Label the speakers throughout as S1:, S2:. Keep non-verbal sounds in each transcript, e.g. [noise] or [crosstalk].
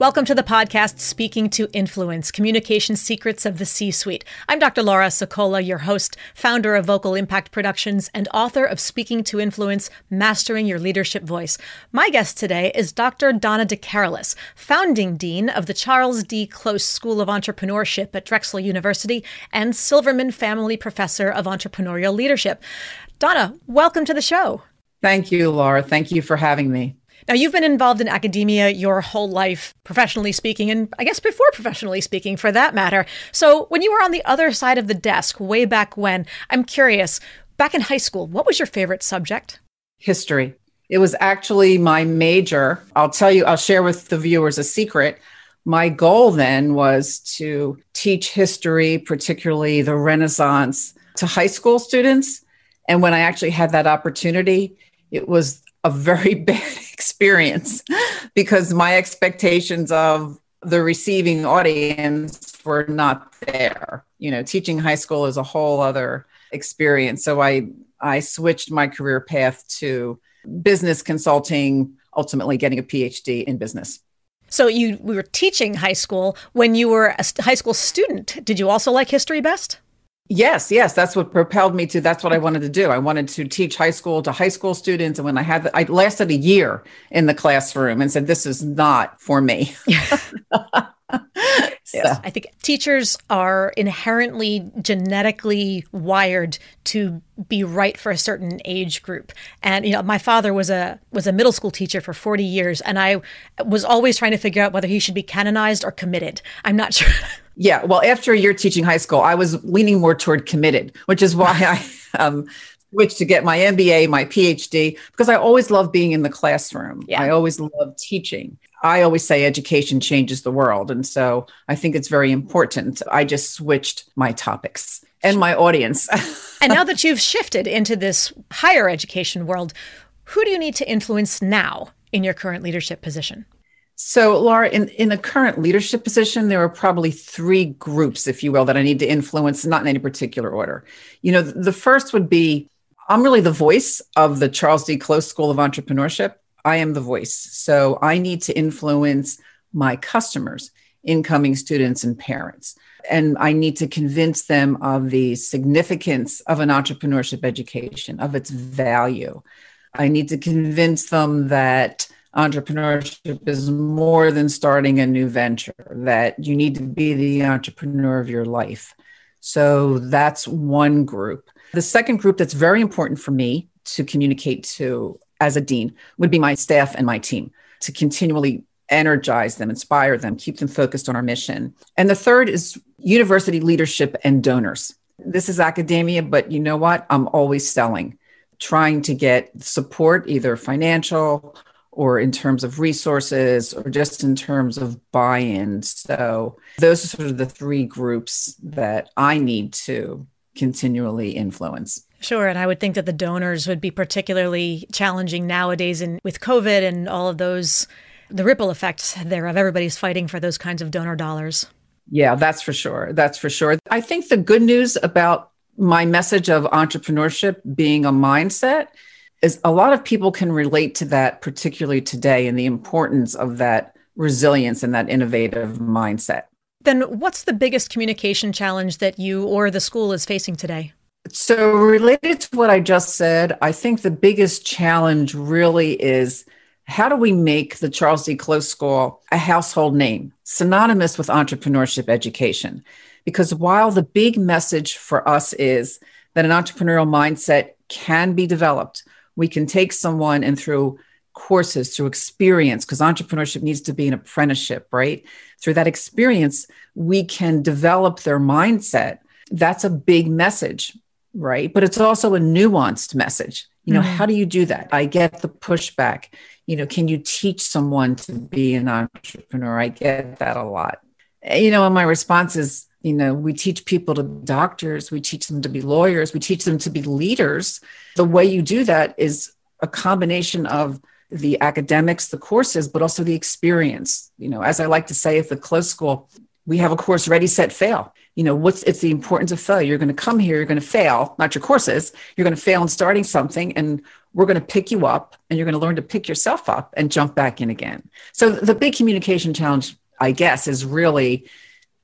S1: Welcome to the podcast Speaking to Influence Communication Secrets of the C Suite. I'm Dr. Laura Sicola, your host, founder of Vocal Impact Productions, and author of Speaking to Influence Mastering Your Leadership Voice. My guest today is Dr. Donna DeCarolis, founding dean of the Charles D. Close School of Entrepreneurship at Drexel University and Silverman Family Professor of Entrepreneurial Leadership. Donna, welcome to the show.
S2: Thank you, Laura. Thank you for having me.
S1: Now, you've been involved in academia your whole life, professionally speaking, and I guess before professionally speaking for that matter. So, when you were on the other side of the desk way back when, I'm curious, back in high school, what was your favorite subject?
S2: History. It was actually my major. I'll tell you, I'll share with the viewers a secret. My goal then was to teach history, particularly the Renaissance, to high school students. And when I actually had that opportunity, it was a very [laughs] bad experience [laughs] because my expectations of the receiving audience were not there. You know, teaching high school is a whole other experience. So I I switched my career path to business consulting, ultimately getting a PhD in business.
S1: So you we were teaching high school when you were a high school student. Did you also like history best?
S2: Yes, yes, that's what propelled me to. That's what I wanted to do. I wanted to teach high school to high school students, and when I had, I lasted a year in the classroom and said, "This is not for me." [laughs] [laughs]
S1: Yes. I think teachers are inherently genetically wired to be right for a certain age group. And you know, my father was a was a middle school teacher for 40 years and I was always trying to figure out whether he should be canonized or committed. I'm not [laughs] sure.
S2: Yeah, well, after a year teaching high school, I was leaning more toward committed, which is why I [laughs] um, switched to get my MBA, my PhD, because I always love being in the classroom. Yeah. I always love teaching. I always say education changes the world. And so I think it's very important. I just switched my topics and my audience. [laughs]
S1: and now that you've shifted into this higher education world, who do you need to influence now in your current leadership position?
S2: So, Laura, in, in the current leadership position, there are probably three groups, if you will, that I need to influence, not in any particular order. You know, the first would be I'm really the voice of the Charles D. Close School of Entrepreneurship. I am the voice. So I need to influence my customers, incoming students, and parents. And I need to convince them of the significance of an entrepreneurship education, of its value. I need to convince them that entrepreneurship is more than starting a new venture, that you need to be the entrepreneur of your life. So that's one group. The second group that's very important for me to communicate to as a dean would be my staff and my team to continually energize them, inspire them, keep them focused on our mission. And the third is university leadership and donors. This is academia, but you know what? I'm always selling, trying to get support, either financial or in terms of resources or just in terms of buy in. So, those are sort of the three groups that I need to continually influence.
S1: Sure, and I would think that the donors would be particularly challenging nowadays and with COVID and all of those the ripple effects thereof everybody's fighting for those kinds of donor dollars.
S2: Yeah, that's for sure. That's for sure. I think the good news about my message of entrepreneurship being a mindset is a lot of people can relate to that, particularly today, and the importance of that resilience and that innovative mindset.
S1: Then, what's the biggest communication challenge that you or the school is facing today?
S2: So, related to what I just said, I think the biggest challenge really is how do we make the Charles D. Close School a household name, synonymous with entrepreneurship education? Because while the big message for us is that an entrepreneurial mindset can be developed, we can take someone and through courses, through experience, because entrepreneurship needs to be an apprenticeship, right? Through that experience, we can develop their mindset. That's a big message, right? But it's also a nuanced message. You know, mm-hmm. how do you do that? I get the pushback. you know, can you teach someone to be an entrepreneur? I get that a lot. You know, and my response is, you know, we teach people to be doctors, we teach them to be lawyers, we teach them to be leaders. The way you do that is a combination of the academics, the courses, but also the experience. You know, as I like to say at the close school, we have a course ready, set, fail. You know, what's it's the importance of failure. You're going to come here, you're going to fail, not your courses. You're going to fail in starting something, and we're going to pick you up, and you're going to learn to pick yourself up and jump back in again. So the big communication challenge, I guess, is really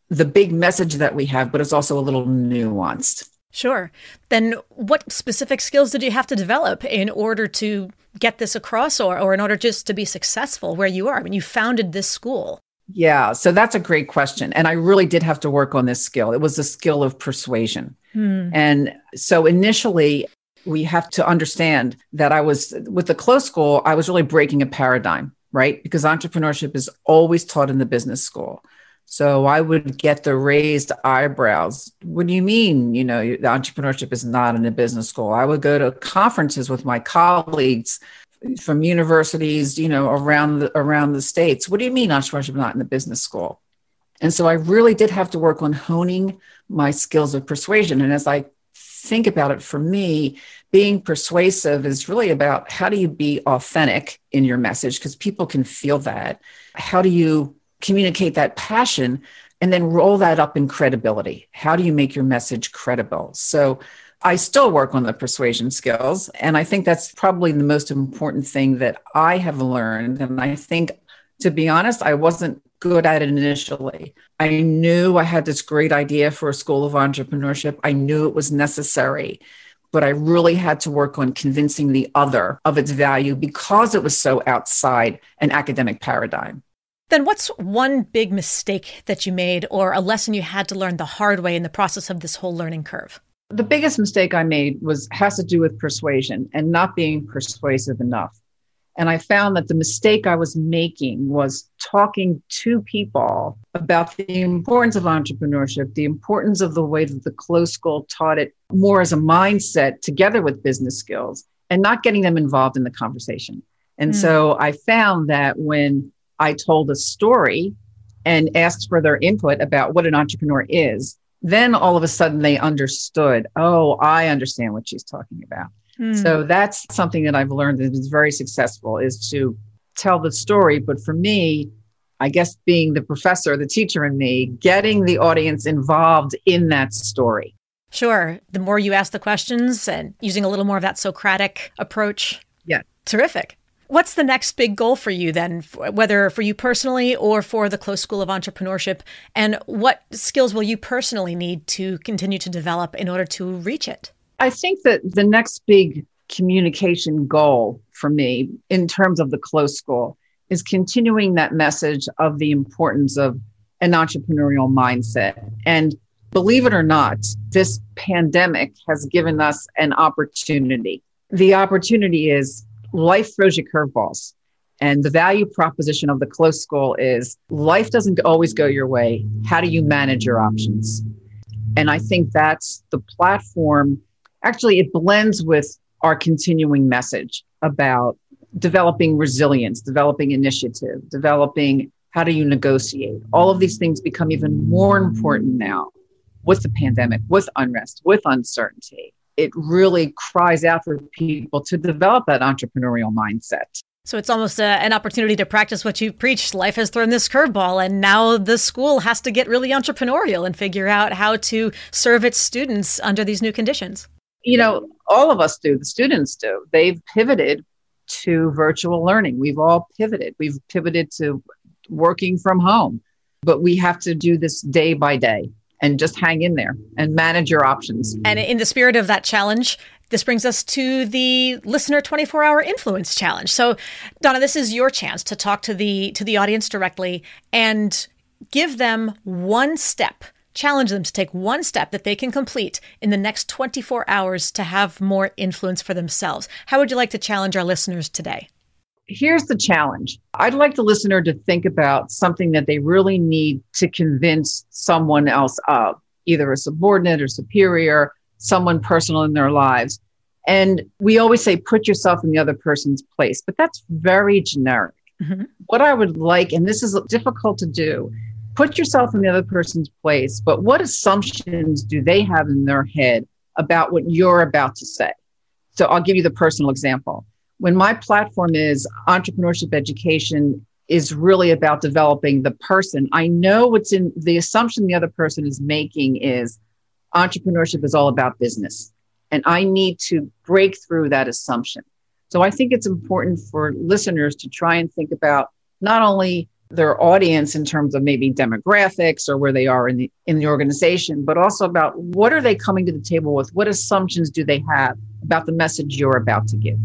S2: the big message that we have, but it's also a little nuanced.
S1: Sure. Then what specific skills did you have to develop in order to get this across or, or in order just to be successful where you are? I mean, you founded this school.
S2: Yeah, so that's a great question. And I really did have to work on this skill. It was the skill of persuasion. Hmm. And so initially, we have to understand that I was with the close school, I was really breaking a paradigm, right? Because entrepreneurship is always taught in the business school. So I would get the raised eyebrows. What do you mean? You know, the entrepreneurship is not in a business school. I would go to conferences with my colleagues from universities, you know, around the around the states. What do you mean entrepreneurship not in the business school? And so I really did have to work on honing my skills of persuasion. And as I think about it, for me, being persuasive is really about how do you be authentic in your message because people can feel that. How do you communicate that passion and then roll that up in credibility. How do you make your message credible? So I still work on the persuasion skills. And I think that's probably the most important thing that I have learned. And I think, to be honest, I wasn't good at it initially. I knew I had this great idea for a school of entrepreneurship, I knew it was necessary. But I really had to work on convincing the other of its value because it was so outside an academic paradigm.
S1: Then, what's one big mistake that you made or a lesson you had to learn the hard way in the process of this whole learning curve?
S2: The biggest mistake I made was has to do with persuasion and not being persuasive enough. And I found that the mistake I was making was talking to people about the importance of entrepreneurship, the importance of the way that the close school taught it more as a mindset together with business skills and not getting them involved in the conversation. And mm. so I found that when I told a story and asked for their input about what an entrepreneur is, then all of a sudden they understood, oh, I understand what she's talking about. Mm. So that's something that I've learned that is very successful is to tell the story. But for me, I guess being the professor, the teacher in me, getting the audience involved in that story.
S1: Sure. The more you ask the questions and using a little more of that Socratic approach.
S2: Yeah.
S1: Terrific. What's the next big goal for you then, whether for you personally or for the Close School of Entrepreneurship? And what skills will you personally need to continue to develop in order to reach it?
S2: I think that the next big communication goal for me in terms of the Close School is continuing that message of the importance of an entrepreneurial mindset. And believe it or not, this pandemic has given us an opportunity. The opportunity is life throws you curveballs. And the value proposition of the close school is life doesn't always go your way. How do you manage your options? And I think that's the platform. Actually, it blends with our continuing message about developing resilience, developing initiative, developing how do you negotiate. All of these things become even more important now with the pandemic, with unrest, with uncertainty it really cries out for people to develop that entrepreneurial mindset.
S1: So it's almost a, an opportunity to practice what you preach. Life has thrown this curveball, and now the school has to get really entrepreneurial and figure out how to serve its students under these new conditions.
S2: You know, all of us do, the students do. They've pivoted to virtual learning. We've all pivoted. We've pivoted to working from home, but we have to do this day by day and just hang in there and manage your options.
S1: And in the spirit of that challenge, this brings us to the listener 24 hour influence challenge. So, Donna, this is your chance to talk to the to the audience directly and give them one step challenge them to take one step that they can complete in the next 24 hours to have more influence for themselves. How would you like to challenge our listeners today?
S2: Here's the challenge I'd like the listener to think about something that they really need to convince someone else of, either a subordinate or superior, someone personal in their lives. And we always say, put yourself in the other person's place, but that's very generic. Mm-hmm. What I would like, and this is difficult to do, put yourself in the other person's place, but what assumptions do they have in their head about what you're about to say? So I'll give you the personal example. When my platform is entrepreneurship education is really about developing the person, I know what's in the assumption the other person is making is entrepreneurship is all about business. And I need to break through that assumption. So I think it's important for listeners to try and think about not only their audience in terms of maybe demographics or where they are in the in the organization, but also about what are they coming to the table with? What assumptions do they have about the message you're about to give?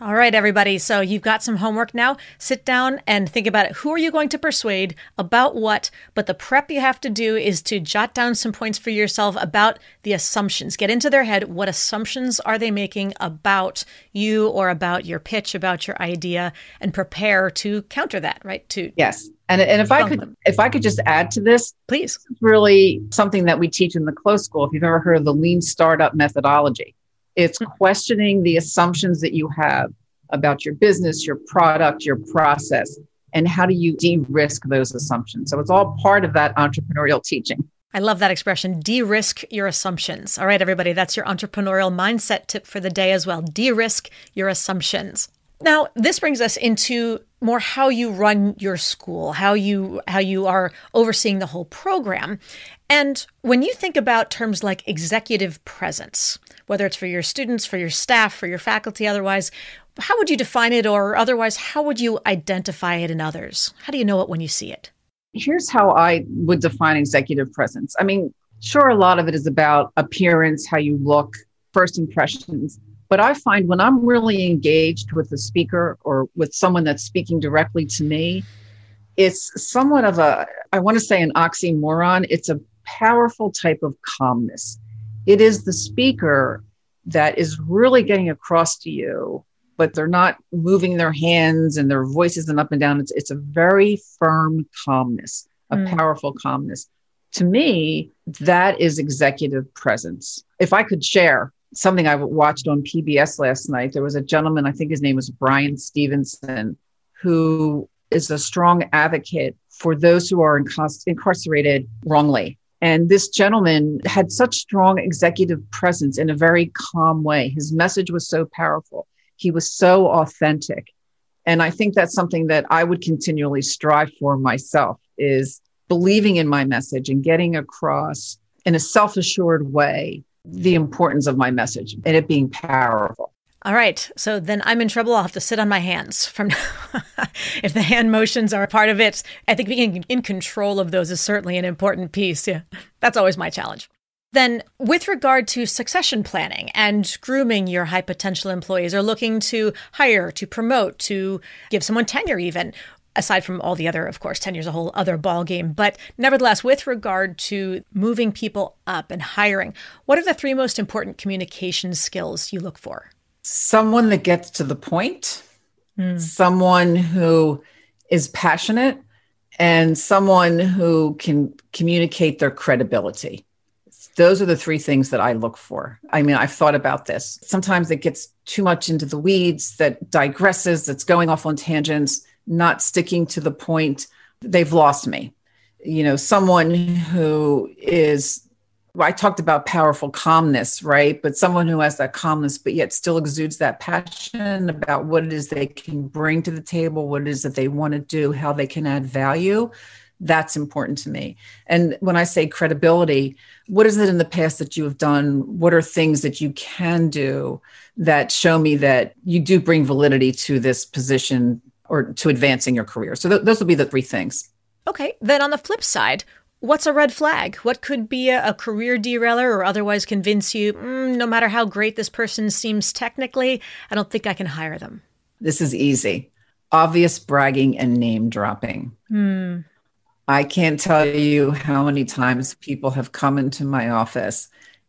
S1: All right, everybody. So you've got some homework now. Sit down and think about it. Who are you going to persuade about what? But the prep you have to do is to jot down some points for yourself about the assumptions. Get into their head. What assumptions are they making about you or about your pitch, about your idea, and prepare to counter that, right? To
S2: Yes. And, and if I could them. if I could just add to this,
S1: please.
S2: really something that we teach in the close school. If you've ever heard of the lean startup methodology it's mm-hmm. questioning the assumptions that you have about your business, your product, your process, and how do you de risk those assumptions. So it's all part of that entrepreneurial teaching.
S1: I love that expression, de risk your assumptions. All right, everybody, that's your entrepreneurial mindset tip for the day as well. De risk your assumptions. Now, this brings us into more how you run your school, how you how you are overseeing the whole program. And when you think about terms like executive presence, whether it's for your students, for your staff, for your faculty, otherwise, how would you define it, or otherwise, how would you identify it in others? How do you know it when you see it?
S2: Here's how I would define executive presence. I mean, sure, a lot of it is about appearance, how you look, first impressions. But I find when I'm really engaged with a speaker or with someone that's speaking directly to me, it's somewhat of a, I want to say an oxymoron. It's a powerful type of calmness. It is the speaker that is really getting across to you, but they're not moving their hands and their voices and up and down. It's, it's a very firm calmness, a mm. powerful calmness. To me, that is executive presence. If I could share something I watched on PBS last night, there was a gentleman, I think his name was Bryan Stevenson, who is a strong advocate for those who are incarcerated wrongly and this gentleman had such strong executive presence in a very calm way. His message was so powerful. He was so authentic. And I think that's something that I would continually strive for myself is believing in my message and getting across in a self-assured way the importance of my message and it being powerful.
S1: All right. So then I'm in trouble. I'll have to sit on my hands from now [laughs] if the hand motions are a part of it. I think being in control of those is certainly an important piece. Yeah. That's always my challenge. Then, with regard to succession planning and grooming your high potential employees or looking to hire, to promote, to give someone tenure, even aside from all the other, of course, tenure is a whole other ball game. But nevertheless, with regard to moving people up and hiring, what are the three most important communication skills you look for?
S2: Someone that gets to the point, mm. someone who is passionate, and someone who can communicate their credibility. Those are the three things that I look for. I mean, I've thought about this. Sometimes it gets too much into the weeds, that digresses, that's going off on tangents, not sticking to the point. They've lost me. You know, someone who is I talked about powerful calmness, right? But someone who has that calmness, but yet still exudes that passion about what it is they can bring to the table, what it is that they want to do, how they can add value. That's important to me. And when I say credibility, what is it in the past that you have done? What are things that you can do that show me that you do bring validity to this position or to advancing your career? So th- those will be the three things.
S1: Okay. Then on the flip side, What's a red flag? What could be a, a career derailer or otherwise convince you, mm, no matter how great this person seems technically, I don't think I can hire them?
S2: This is easy. Obvious bragging and name dropping. Hmm. I can't tell you how many times people have come into my office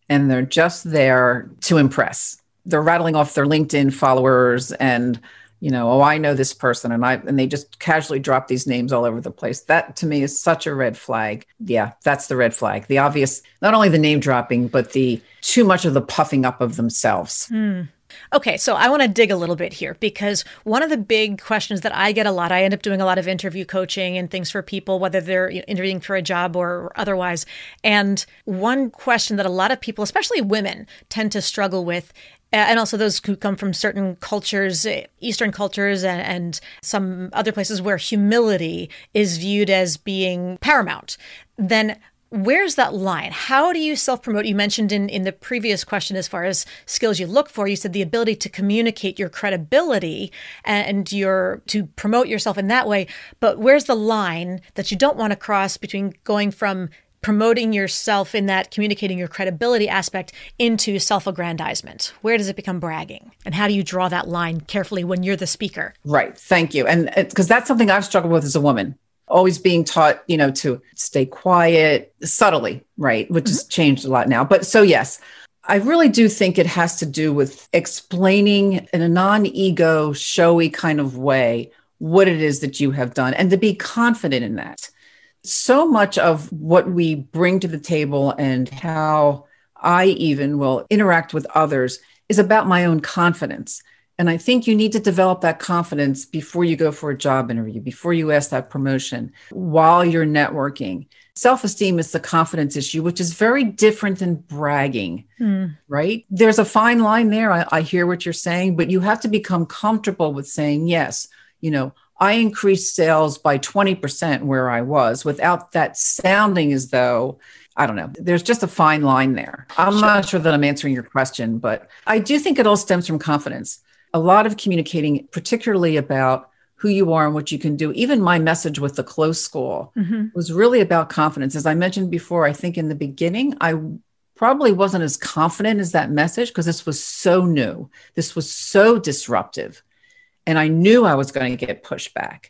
S2: and they're just there to impress. They're rattling off their LinkedIn followers and you know, oh, I know this person, and I and they just casually drop these names all over the place. That to me is such a red flag. Yeah, that's the red flag. The obvious, not only the name dropping, but the too much of the puffing up of themselves.
S1: Mm. Okay, so I want to dig a little bit here because one of the big questions that I get a lot, I end up doing a lot of interview coaching and things for people, whether they're interviewing for a job or otherwise. And one question that a lot of people, especially women, tend to struggle with and also those who come from certain cultures, eh, Eastern cultures, and, and, some other places where humility is viewed as being paramount, then where's that line? How do you self promote? You mentioned in, in the previous question, as far as skills you look for, you said the ability to communicate your credibility and your to promote yourself in that way. But where's the line that you don't want to cross between going from promoting yourself in that communicating your credibility aspect into self aggrandizement? Where does it become bragging? And how do you draw that line carefully when you're the speaker?
S2: Right. Thank you. And because that's something I've struggled with as a woman always being taught, you know, to stay quiet subtly, right? Which mm-hmm. has changed a lot now. But so, yes, I really do think it has to do with explaining in a non ego, showy kind of way what it is that you have done and to be confident in that. So much of what we bring to the table and how I even will interact with others is about my own confidence. And I think you need to develop that confidence before you go for a job interview, before you ask that promotion, while you're networking. Self esteem is the confidence issue, which is very different than bragging, mm. right? There's a fine line there. I, I hear what you're saying, but you have to become comfortable with saying, yes, you know, I increased sales by 20% where I was without that sounding as though I don't know. There's just a fine line there. I'm sure. not sure that I'm answering your question, but I do think it all stems from confidence a lot of communicating, particularly about who you are and what you can do. Even my message with the close school mm-hmm. was really about confidence. As I mentioned before, I think in the beginning, I probably wasn't as confident as that message because this was so new. This was so disruptive. And I knew I was going to get pushback.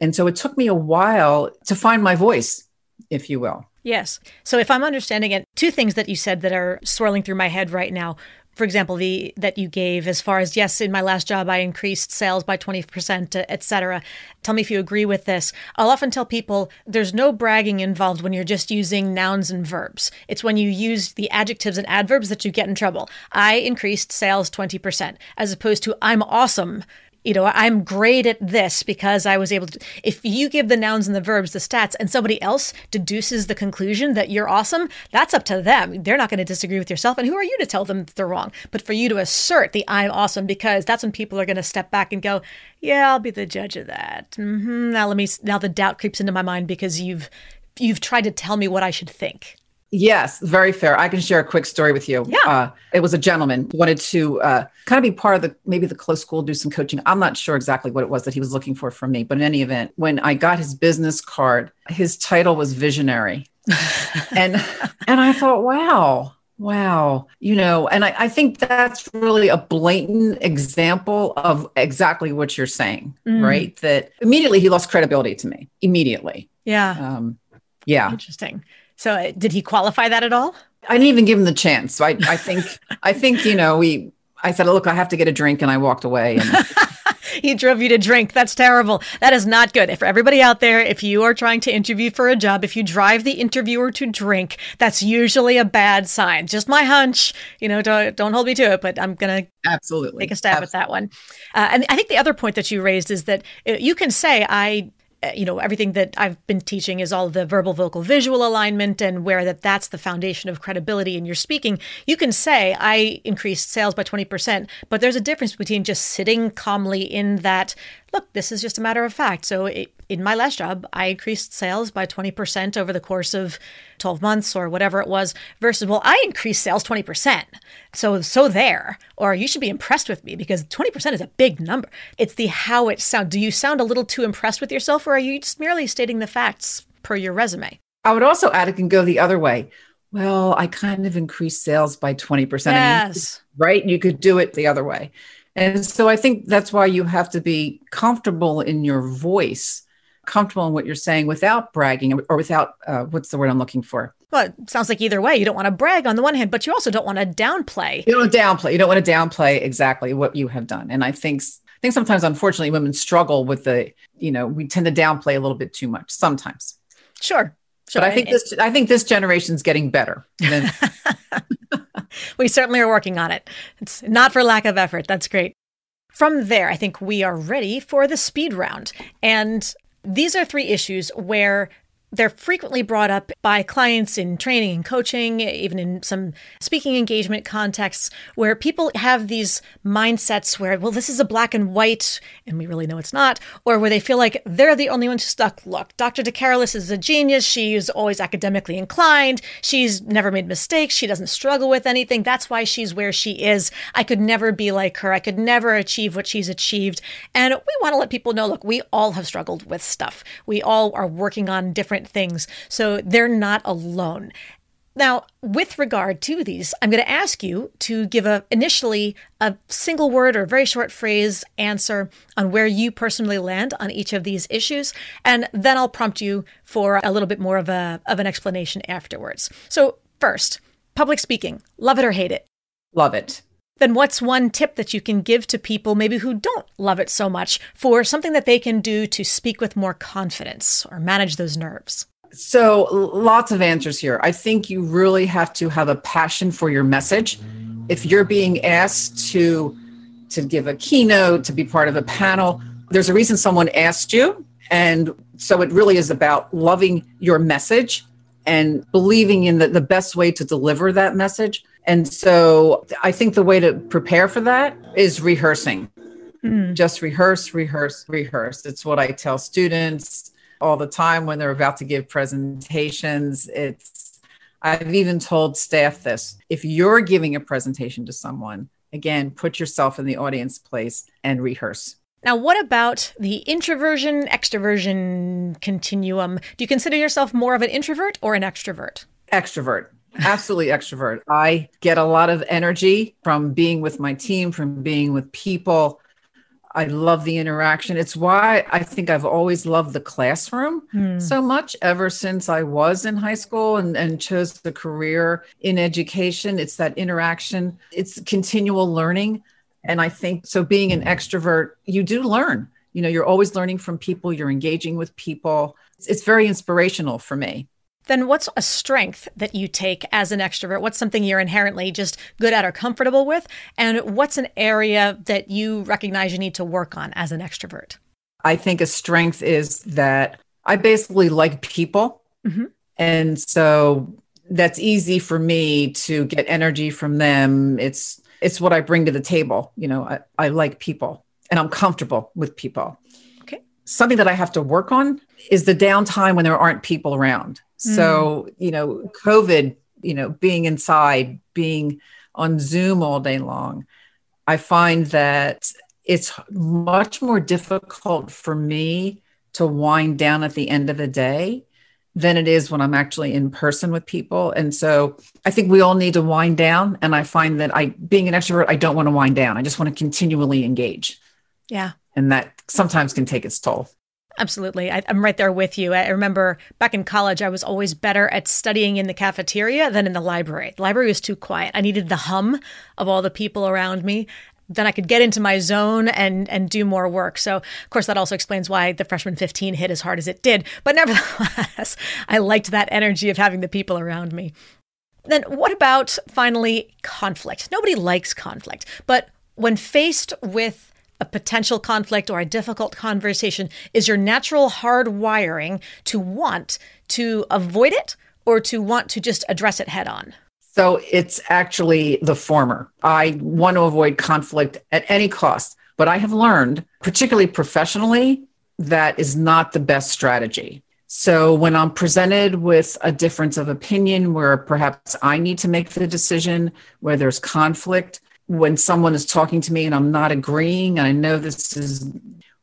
S2: And so it took me a while to find my voice, if you will.
S1: Yes. So if I'm understanding it, two things that you said that are swirling through my head right now for example, the that you gave as far as yes, in my last job I increased sales by 20%, et cetera. Tell me if you agree with this. I'll often tell people there's no bragging involved when you're just using nouns and verbs. It's when you use the adjectives and adverbs that you get in trouble. I increased sales 20%, as opposed to I'm awesome you know, I'm great at this because I was able to. If you give the nouns and the verbs the stats and somebody else deduces the conclusion that you're awesome, that's up to them. They're not going to disagree with yourself. And who are you to tell them that they're wrong? But for you to assert the I'm awesome because that's when people are going to step back and go, yeah, I'll be the judge of that. Mm-hmm. Now let me, now the doubt creeps into my mind because you've, you've tried to tell me what I should think.
S2: Yes, very fair. I can share a quick story with you.
S1: Yeah.
S2: Uh, it was a gentleman who wanted to uh, kind of be part of the maybe the close school, do some coaching. I'm not sure exactly what it was that he was looking for from me, but in any event, when I got his business card, his title was visionary, [laughs] and and I thought, wow, wow, you know, and I, I think that's really a blatant example of exactly what you're saying, mm. right? That immediately he lost credibility to me. Immediately.
S1: Yeah. Um,
S2: yeah.
S1: Interesting. So uh, did he qualify that at all?
S2: I didn't even give him the chance. I, I think, I think, you know, we, I said, look, I have to get a drink. And I walked away. And [laughs]
S1: he drove you to drink. That's terrible. That is not good. For everybody out there, if you are trying to interview for a job, if you drive the interviewer to drink, that's usually a bad sign. Just my hunch. You know, don't, don't hold me to it, but I'm going to
S2: absolutely
S1: take a stab absolutely. at that one. Uh, and I think the other point that you raised is that uh, you can say, I Uh, you know everything that i've been teaching is all the verbal vocal visual alignment and where that that's the foundation of credibility in your speaking. You can say i increased sales by 20% but there's a difference between just sitting calmly in that look this is just a matter of fact so it, in my last job, I increased sales by 20% over the course of 12 months or whatever it was, versus, well, I increased sales 20%. So, so there. Or you should be impressed with me because 20% is a big number. It's the how it sounds. Do you sound a little too impressed with yourself or are you just merely stating the facts per your resume?
S2: I would also add it can go the other way. Well, I kind of increased sales by 20%.
S1: Yes. I mean,
S2: right? You could do it the other way. And so I think that's why you have to be comfortable in your voice comfortable in what you're saying without bragging or without uh, what's the word I'm looking for?
S1: Well, it sounds like either way, you don't want to brag on the one hand, but you also don't want to downplay.
S2: You don't downplay. You don't want to downplay exactly what you have done. And I think I think sometimes, unfortunately, women struggle with the. You know, we tend to downplay a little bit too much sometimes.
S1: Sure.
S2: Sure. But I think this I think this generation's getting better. Than- [laughs] [laughs]
S1: we certainly are working on it. It's not for lack of effort. That's great. From there, I think we are ready for the speed round. And these are three issues where they're frequently brought up by clients in training and coaching, even in some speaking engagement contexts, where people have these mindsets where, well, this is a black and white, and we really know it's not, or where they feel like they're the only ones stuck. Look, Dr. DeCarolis is a genius. She's always academically inclined. She's never made mistakes. She doesn't struggle with anything. That's why she's where she is. I could never be like her. I could never achieve what she's achieved. And we want to let people know look, we all have struggled with stuff. We all are working on different different things. So they're not alone. Now, with regard to these, I'm going to ask you to give a initially a single word or very short phrase answer on where you personally land on each of these issues, and then I'll prompt you for a little bit more of a of an explanation afterwards. So, first, public speaking, love it or hate it?
S2: Love it.
S1: Then what's one tip that you can give to people maybe who don't love it so much for something that they can do to speak with more confidence or manage those nerves?
S2: So, lots of answers here. I think you really have to have a passion for your message. If you're being asked to to give a keynote, to be part of a panel, there's a reason someone asked you, and so it really is about loving your message and believing in the, the best way to deliver that message. And so I think the way to prepare for that is rehearsing. Mm. Just rehearse, rehearse, rehearse. It's what I tell students all the time when they're about to give presentations. It's I've even told staff this. If you're giving a presentation to someone, again, put yourself in the audience place and rehearse.
S1: Now, what about the introversion extroversion continuum? Do you consider yourself more of an introvert or an extrovert?
S2: Extrovert. Absolutely extrovert. I get a lot of energy from being with my team, from being with people. I love the interaction. It's why I think I've always loved the classroom hmm. so much ever since I was in high school and, and chose the career in education. It's that interaction, it's continual learning. And I think so, being an extrovert, you do learn. You know, you're always learning from people, you're engaging with people. It's, it's very inspirational for me.
S1: Then, what's a strength that you take as an extrovert? What's something you're inherently just good at or comfortable with? And what's an area that you recognize you need to work on as an extrovert?
S2: I think a strength is that I basically like people. Mm-hmm. And so that's easy for me to get energy from them. It's it's what I bring to the table. You know, I, I like people and I'm comfortable with people. Okay. Something that I have to work on is the downtime when there aren't people around. So, mm. you know, COVID, you know, being inside, being on Zoom all day long, I find that it's much more difficult for me to wind down at the end of the day than it is when I'm actually in person with people. And so I think we all need to wind down. And I find that I, being an extrovert, I don't want to wind down. I just want to continually engage.
S1: Yeah.
S2: And that sometimes can take its toll.
S1: Absolutely. I, am right there with you. I remember back in college, I was always better at studying in the cafeteria than in the library. The library was too quiet. I needed the hum of all the people around me. Then I could get into my zone and and do more work. So, of course, that also explains why the freshman 15 hit as hard as it did. But nevertheless, [laughs] I liked that energy of having the people around me. Then, what about finally conflict? Nobody likes conflict, but when faced with a potential conflict or a difficult conversation is your natural hard wiring to want to avoid it or to want to just address it head on?
S2: So it's actually the former. I want to avoid conflict at any cost, but I have learned, particularly professionally, that is not the best strategy. So when I'm presented with a difference of opinion where perhaps I need to make the decision, where there's conflict, when someone is talking to me and I'm not agreeing, and I know this is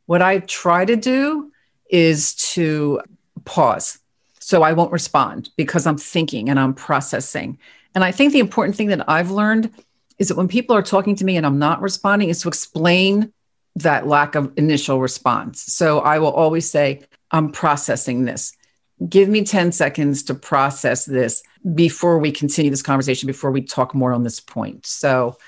S2: what I try to do is to pause. So I won't respond because I'm thinking and I'm processing. And I think the important thing that I've learned is that when people are talking to me and I'm not responding, is to explain that lack of initial response. So I will always say, I'm processing this. Give me 10 seconds to process this before we continue this conversation, before we talk more on this point. So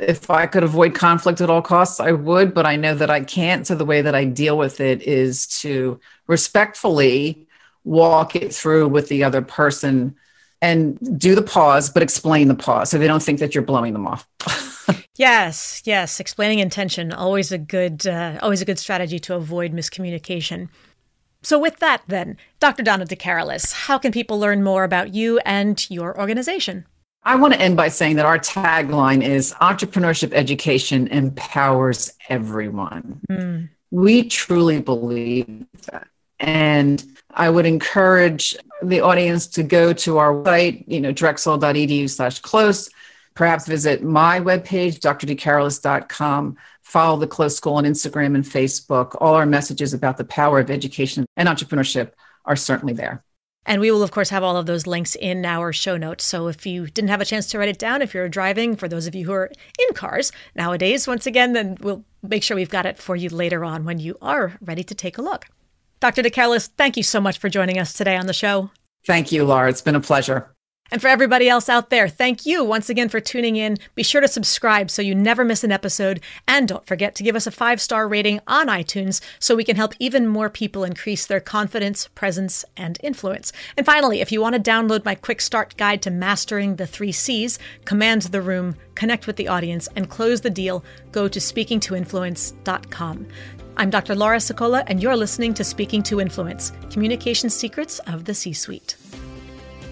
S2: if I could avoid conflict at all costs, I would, but I know that I can't. So the way that I deal with it is to respectfully walk it through with the other person and do the pause, but explain the pause so they don't think that you're blowing them off. [laughs]
S1: yes, yes, explaining intention always a good uh, always a good strategy to avoid miscommunication. So with that then, Dr. Donna DeCarolis, how can people learn more about you and your organization?
S2: I want to end by saying that our tagline is entrepreneurship education empowers everyone. Mm. We truly believe that. And I would encourage the audience to go to our site, you know, drexel.edu slash close, perhaps visit my webpage, drdecarolis.com, follow the Close School on Instagram and Facebook. All our messages about the power of education and entrepreneurship are certainly there.
S1: And we will, of course, have all of those links in our show notes. So if you didn't have a chance to write it down, if you're driving, for those of you who are in cars nowadays, once again, then we'll make sure we've got it for you later on when you are ready to take a look. Dr. DeCarolis, thank you so much for joining us today on the show.
S2: Thank you, Laura. It's been a pleasure.
S1: And for everybody else out there, thank you once again for tuning in. Be sure to subscribe so you never miss an episode. And don't forget to give us a five star rating on iTunes so we can help even more people increase their confidence, presence, and influence. And finally, if you want to download my quick start guide to mastering the three C's command the room, connect with the audience, and close the deal, go to speakingtoinfluence.com. I'm Dr. Laura Sicola, and you're listening to Speaking to Influence Communication Secrets of the C Suite.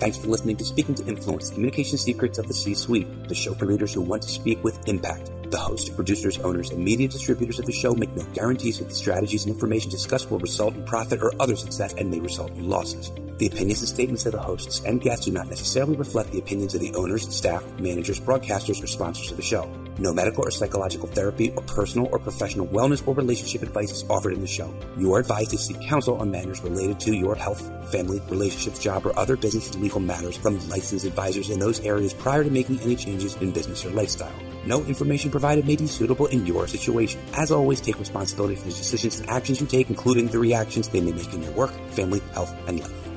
S3: Thanks for listening to Speaking to Influence Communication Secrets of the C Suite, the show for leaders who want to speak with impact. The hosts, producers, owners, and media distributors of the show make no guarantees that the strategies and information discussed will result in profit or other success and may result in losses. The opinions and statements of the hosts and guests do not necessarily reflect the opinions of the owners, staff, managers, broadcasters, or sponsors of the show. No medical or psychological therapy or personal or professional wellness or relationship advice is offered in the show. You are advised to seek counsel on matters related to your health, family, relationships, job, or other business and legal matters from licensed advisors in those areas prior to making any changes in business or lifestyle. No information provided may be suitable in your situation. As always, take responsibility for the decisions and actions you take, including the reactions they may make in your work, family, health, and life.